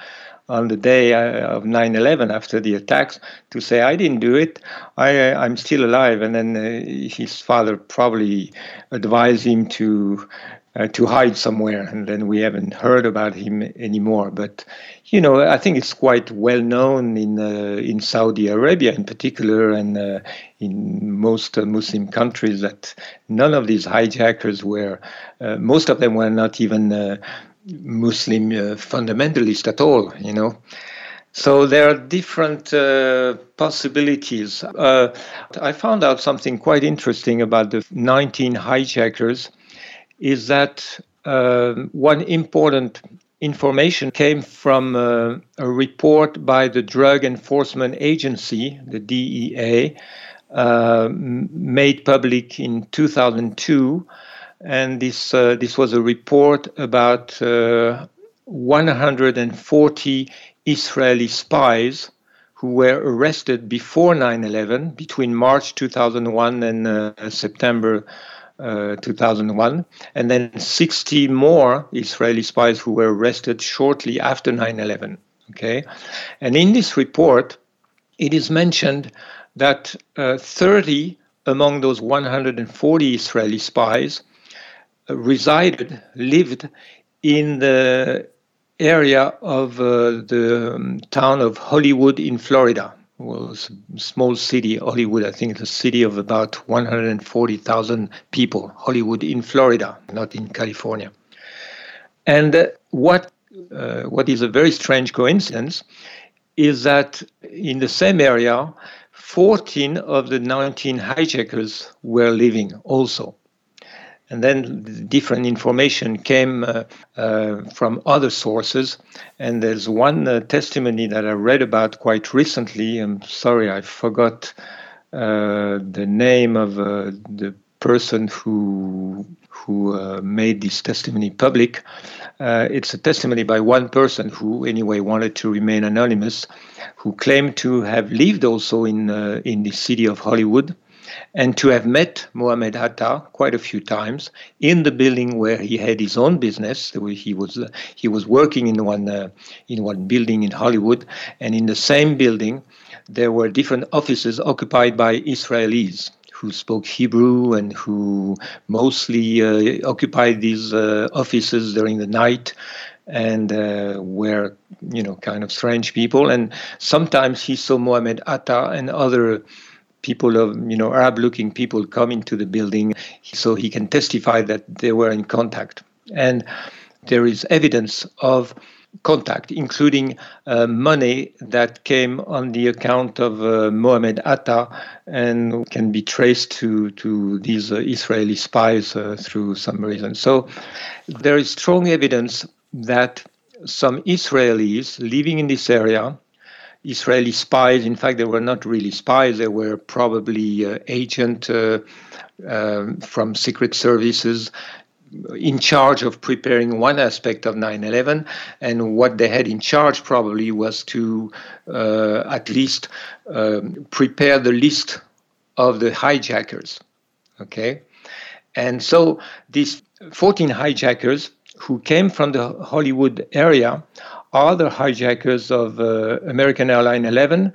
on the day uh, of 9/11 after the attacks to say, "I didn't do it. I, I'm still alive." And then uh, his father probably advised him to uh, to hide somewhere, and then we haven't heard about him anymore. But you know, I think it's quite well known in uh, in Saudi Arabia, in particular, and uh, in most uh, Muslim countries that none of these hijackers were. Uh, most of them were not even uh, Muslim fundamentalists at all. You know. So there are different uh, possibilities. Uh, I found out something quite interesting about the 19 hijackers is that uh, one important information came from uh, a report by the Drug Enforcement Agency, the DEA, uh, made public in 2002. And this, uh, this was a report about uh, 140 Israeli spies who were arrested before 9 11, between March 2001 and uh, September uh, 2001, and then 60 more Israeli spies who were arrested shortly after 9 11. Okay? And in this report, it is mentioned that uh, 30 among those 140 Israeli spies uh, resided, lived in the area of uh, the um, town of Hollywood in Florida was a small city, Hollywood. I think it's a city of about 140,000 people, Hollywood in Florida, not in California. And uh, what uh, what is a very strange coincidence is that in the same area, 14 of the 19 hijackers were living also and then different information came uh, uh, from other sources. And there's one uh, testimony that I read about quite recently. I'm sorry, I forgot uh, the name of uh, the person who who uh, made this testimony public. it's a testimony by one person who, anyway, wanted to remain anonymous, who claimed to have lived also in in the city of Hollywood and to have met Mohammed Atta quite a few times in the building where he had his own business. He was uh, he was working in one uh, in one building in Hollywood, and in the same building there were different offices occupied by Israelis who spoke Hebrew and who mostly uh, occupied these uh, offices during the night and uh, were you know kind of strange people and sometimes he saw Mohammed Atta and other people of you know Arab looking people come into the building so he can testify that they were in contact and there is evidence of contact, including uh, money that came on the account of uh, Mohammed Atta and can be traced to, to these uh, Israeli spies uh, through some reason. So there is strong evidence that some Israelis living in this area, Israeli spies, in fact, they were not really spies, they were probably uh, agent uh, um, from secret services in charge of preparing one aspect of 9-11 and what they had in charge probably was to uh, at least um, prepare the list of the hijackers. Okay? And so these 14 hijackers who came from the hollywood area are the hijackers of uh, american airline 11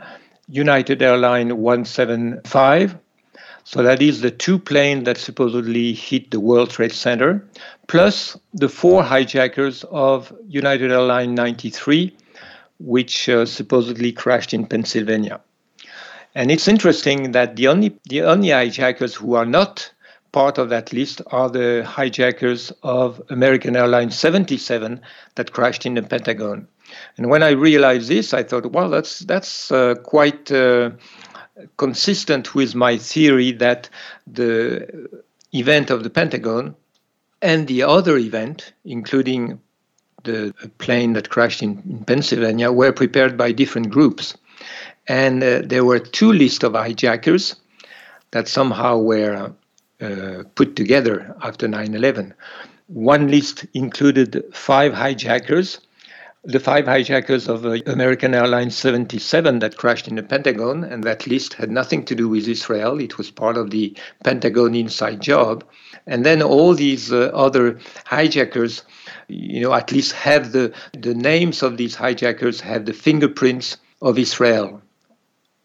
united airline 175 so that is the two planes that supposedly hit the World Trade Center, plus the four hijackers of United Airlines 93, which uh, supposedly crashed in Pennsylvania. And it's interesting that the only the only hijackers who are not part of that list are the hijackers of American Airlines 77 that crashed in the Pentagon. And when I realized this, I thought, well, that's that's uh, quite uh, consistent with my theory that the event of the Pentagon and the other event, including the plane that crashed in, in Pennsylvania, were prepared by different groups. And uh, there were two lists of hijackers that somehow were uh, put together after 9 11. One list included five hijackers the five hijackers of uh, American Airlines 77 that crashed in the Pentagon, and that list had nothing to do with Israel. It was part of the Pentagon inside job. And then all these uh, other hijackers, you know, at least have the, the names of these hijackers have the fingerprints of Israel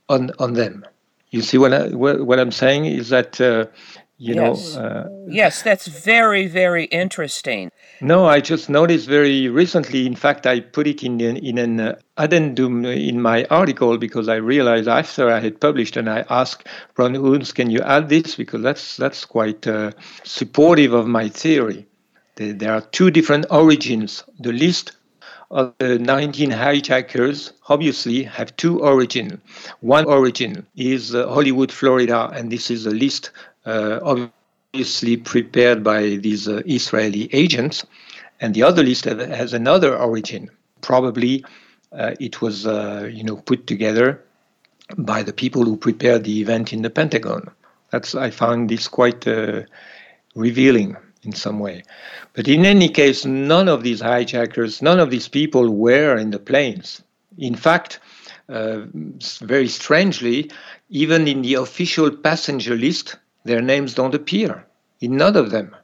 on, on them. You see what, I, what I'm saying is that uh, you yes. know uh, yes that's very very interesting no i just noticed very recently in fact i put it in in an uh, addendum in my article because i realized after i had published and i asked ron Unz, can you add this because that's that's quite uh, supportive of my theory there, there are two different origins the list of the 19 hijackers obviously have two origins. One origin is uh, Hollywood, Florida, and this is a list obviously prepared by these uh, Israeli agents, and the other list has another origin. Probably uh, it was, you know, put together by the people who prepared the event in the Pentagon. That's I found this quite revealing in some way. But in any case, none of these hijackers, none of these people were in the planes. In fact, uh, very strangely, even in the official passenger list, their names don't appear in none of them.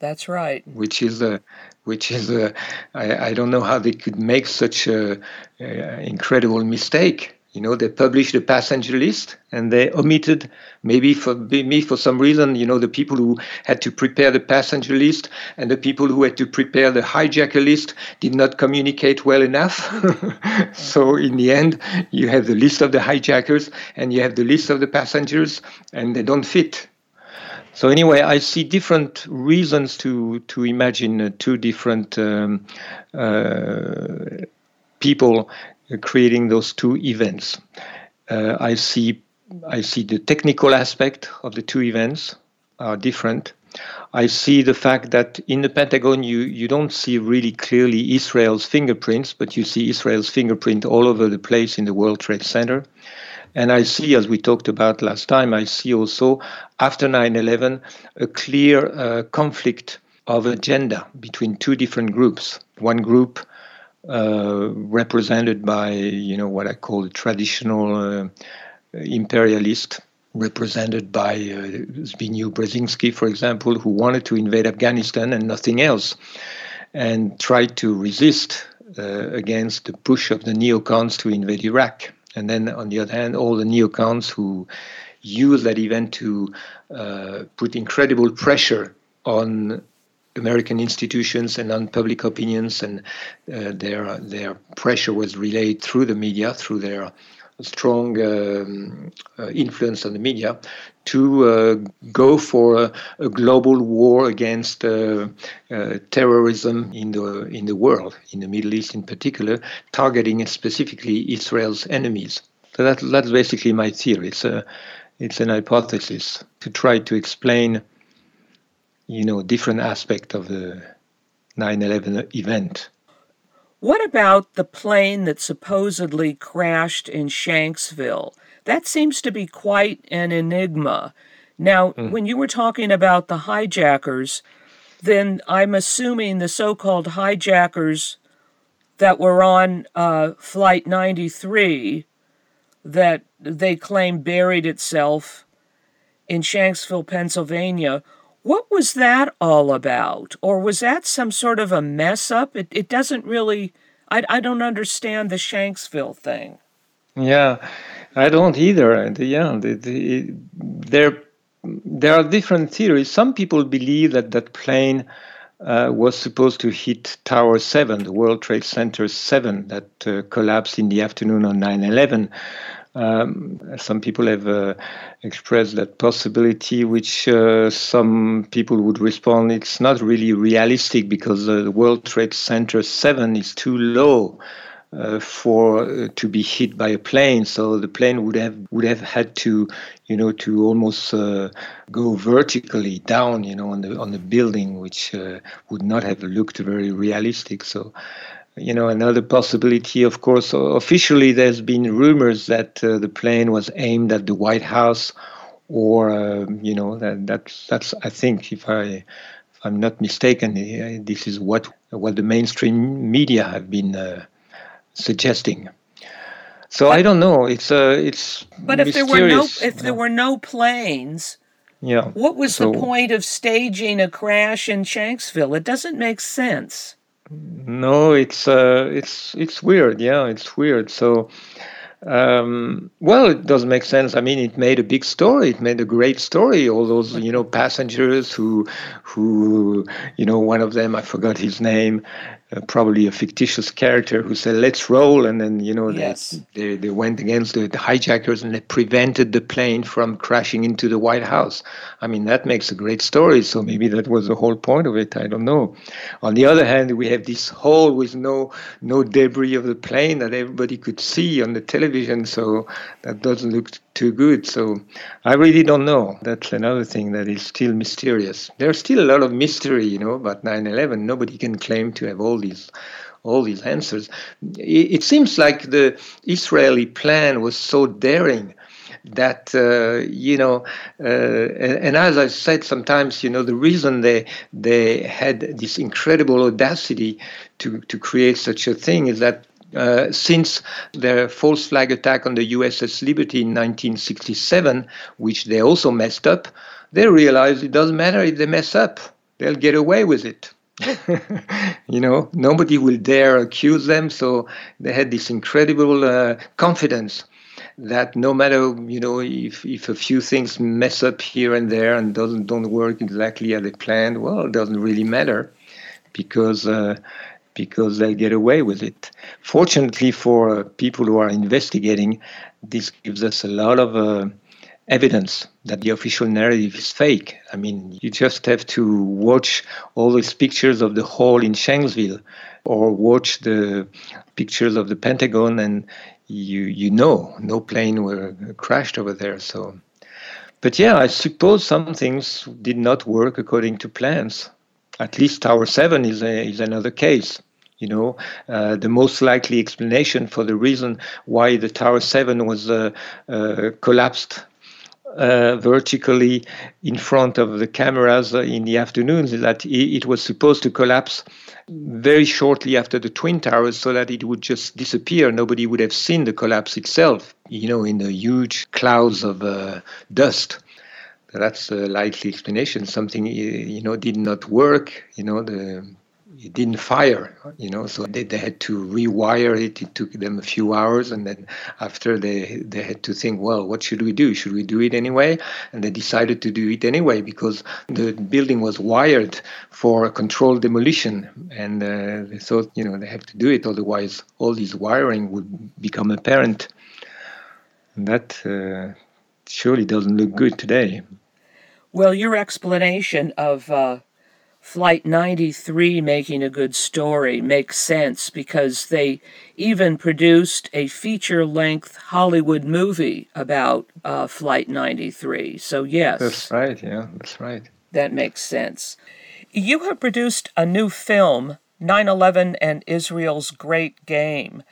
That's right. Which is a, which is a, I, I don't know how they could make such a, a incredible mistake. You know, they published the passenger list and they omitted maybe for me for some reason. You know, the people who had to prepare the passenger list and the people who had to prepare the hijacker list did not communicate well enough. [laughs] so in the end, you have the list of the hijackers and you have the list of the passengers, and they don't fit. So anyway, I see different reasons to to imagine two different um, uh, people creating those two events. Uh, I see I see the technical aspect of the two events are different. I see the fact that in the Pentagon you, you don't see really clearly Israel's fingerprints, but you see Israel's fingerprint all over the place in the World Trade Center. And I see, as we talked about last time, I see also after 9 11 a clear uh, conflict of agenda between two different groups. One group uh, represented by you know what I call the traditional uh, imperialist, represented by uh, Zbigniew Brzezinski, for example, who wanted to invade Afghanistan and nothing else, and tried to resist uh, against the push of the neocons to invade Iraq. And then on the other hand, all the neocons who used that event to uh, put incredible pressure on American institutions and on public opinions, and uh, their their pressure was relayed through the media, through their strong um, uh, influence on the media to uh, go for a, a, global war against uh, uh, terrorism in the in the world, in the Middle East in particular, targeting specifically Israel's enemies. So that, that's basically my theory. It's a it's an hypothesis to try to explain, you know, different aspect of the 9/11 event. What about the plane that supposedly crashed in Shanksville? That seems to be quite an enigma. Now, mm. when you were talking about the hijackers, then I'm assuming the so called hijackers that were on uh, Flight 93 that they claim buried itself in Shanksville, Pennsylvania. What was that all about? Or was that some sort of a mess up? It, it doesn't really, I, I don't understand the Shanksville thing. Yeah, I don't either. Yeah, the, the, there, there are different theories. Some people believe that that plane uh, was supposed to hit Tower 7, the World Trade Center 7, that uh, collapsed in the afternoon on 9 11. Um, some people have uh, expressed that possibility, which uh, some people would respond it's not really realistic because uh, the World Trade Center 7 is too low. Uh, for uh, to be hit by a plane, so the plane would have would have had to, you know, to almost uh, go vertically down, you know, on the on the building, which would not have looked very realistic. So you know, another possibility, of course, officially there's been rumors that uh, the plane was aimed at the White House, or uh, you know, that that's that's I think if I if I'm not mistaken, uh, this is what what the mainstream media have been uh, suggesting. So but, I don't know. It's uh, it's but if there were no if there were no planes. Yeah. What was so, the point of staging a crash in Shanksville? It doesn't make sense. No, it's uh, it's it's weird. Yeah, it's weird. So, um, well, it does make sense. I mean, it made a big story. It made a great story. All those you know passengers who who you know one of them I forgot his name uh, probably a fictitious character who said let's roll and then you know yes. they, they, they went against the, the, hijackers and they prevented the plane from crashing into the white house i mean that makes a great story so maybe that was the whole point of it i don't know on the other hand we have this hole with no no debris of the plane that everybody could see on the television so that doesn't look too good. So I really don't know. That's another thing that is still mysterious. There's still a lot of mystery, you know, about 9/11. Nobody can claim to have all these all these answers. It, seems like the Israeli plan was so daring that uh, you know, uh, and, and, as I said, sometimes you know the reason they they had this incredible audacity to to create such a thing is that uh, since the false flag attack on the USS Liberty in 1967, which they also messed up, they realized it doesn't matter if they mess up, they'll get away with it. [laughs] you know, nobody will dare accuse them. So they had this incredible uh, confidence that no matter you know if, if a few things mess up here and there and doesn't don't work exactly as they planned, well, it doesn't really matter because uh, because they get away with it. Fortunately for uh, people who are investigating, this gives us a lot of uh, evidence that the official narrative is fake. I mean, you just have to watch all these pictures of the hole in Shanksville or watch the pictures of the Pentagon and you you know no plane were crashed over there so but yeah i suppose some things did not work according to plans at least tower 7 is a, is another case you know, uh, the most likely explanation for the reason why the Tower 7 was uh, uh, collapsed uh, vertically in front of the cameras in the afternoons is that it was supposed to collapse very shortly after the Twin Towers so that it would just disappear. Nobody would have seen the collapse itself, you know, in the huge clouds of uh, dust that's a likely explanation. Something you know did not work. You know the it didn't fire, you know, so they, they had to rewire it. It took them a few hours, and then after they they had to think, well, what should we do? Should we do it anyway? And they decided to do it anyway because the building was wired for controlled demolition, and uh, they thought, you know, they have to do it, otherwise all this wiring would become apparent. That uh, surely doesn't look good today. Well, your explanation of uh, Flight 93 making a good story makes sense because they even produced a feature length Hollywood movie about uh, Flight 93. So, yes. That's right, yeah, that's right. That makes sense. You have produced a new film, 9 11 and Israel's Great Game.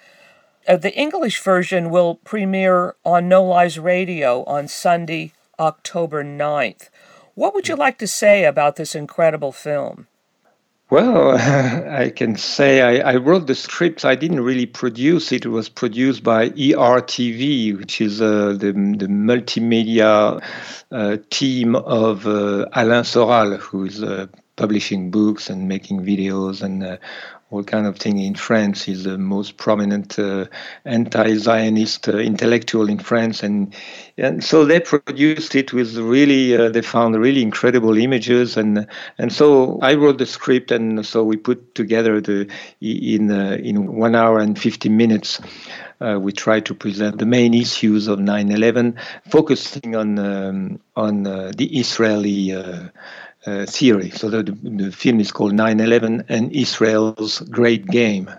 Uh, the English version will premiere on No Lies Radio on Sunday, October 9th. What would you like to say about this incredible film? Well, [laughs] I can say I, I, wrote the script. I didn't really produce it. It was produced by ERTV, which is uh, the, the multimedia uh, team of uh, Alain Soral, who is uh, publishing books and making videos and uh, all kind of thing in France. He's the most prominent uh, anti-Zionist uh, intellectual in France, and and so they produced it with really uh, they found really incredible images, and and so I wrote the script, and so we put together the in uh, in one hour and fifty minutes. Uh, we try to present the main issues of 9/11, focusing on um, on uh, the Israeli uh, theory. So the, the film is called 9 11 and Israel's Great Game.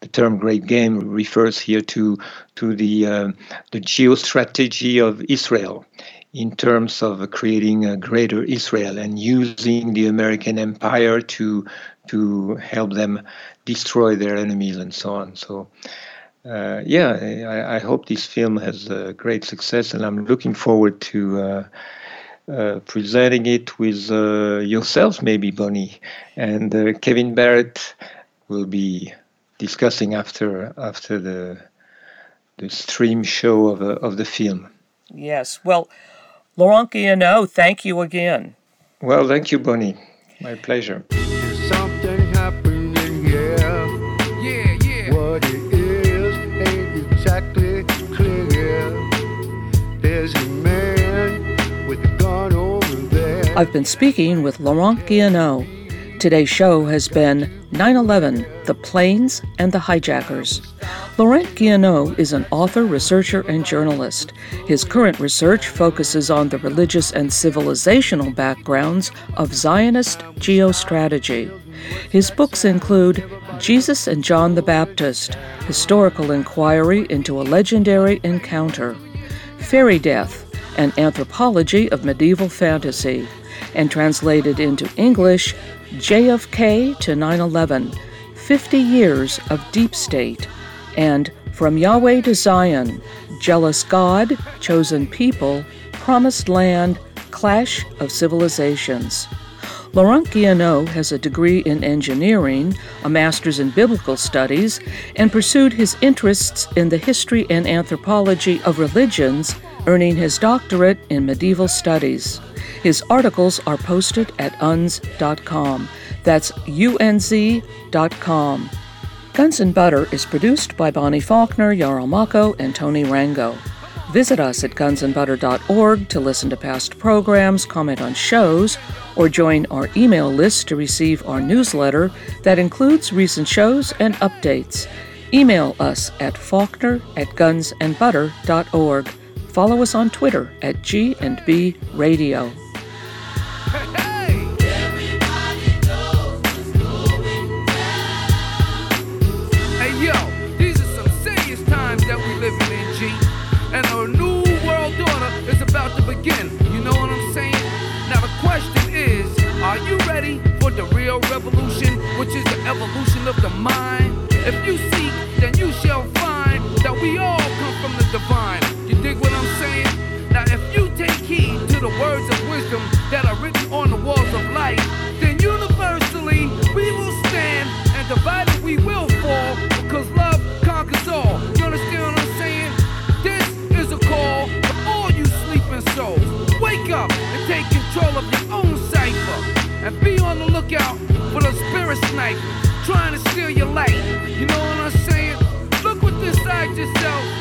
The term "great game" refers here to to the uh, the geostrategy of Israel in terms of creating a greater Israel and using the American empire to to help them destroy their enemies and so on. So. Uh, yeah, I, I, hope this film has uh, great success, and I'm looking forward to uh, uh, presenting it with uh, yourself, maybe Bonnie, and uh, Kevin Barrett will be discussing after after the the stream show of uh, of the film. Yes. Well, Laurent Guyénot, thank you again. Well, thank you, Bonnie. My pleasure. I've been speaking with Laurent Guyénot. Today's show has been 9 11 The Planes and the Hijackers. Laurent Guyénot is an author, researcher, and journalist. His current research focuses on the religious and civilizational backgrounds of Zionist geostrategy. His books include Jesus and John the Baptist Historical Inquiry into a Legendary Encounter, Fairy Death, an anthropology of medieval fantasy, and translated into English JFK to 9 11 50 Years of Deep State, and From Yahweh to Zion Jealous God, Chosen People, Promised Land, Clash of Civilizations. Laurent Guyénot has a degree in engineering, a master's in biblical studies, and pursued his interests in the history and anthropology of religions, earning his doctorate in medieval studies. His articles are posted at unz.com. That's unz.com. Guns and Butter is produced by Bonnie Faulkner, Yarrow Mahko, and Tony Rango. Visit us at gunsandbutter.org to listen to past programs, comment on shows, or join our email list to receive our newsletter that includes recent shows and updates. Email us at faulkner at gunsandbutter.org. Follow us on Twitter at G&B Radio. which is the evolution of the mind. If you seek, then sniper trying to steal your life. You know what I'm saying? Look within inside yourself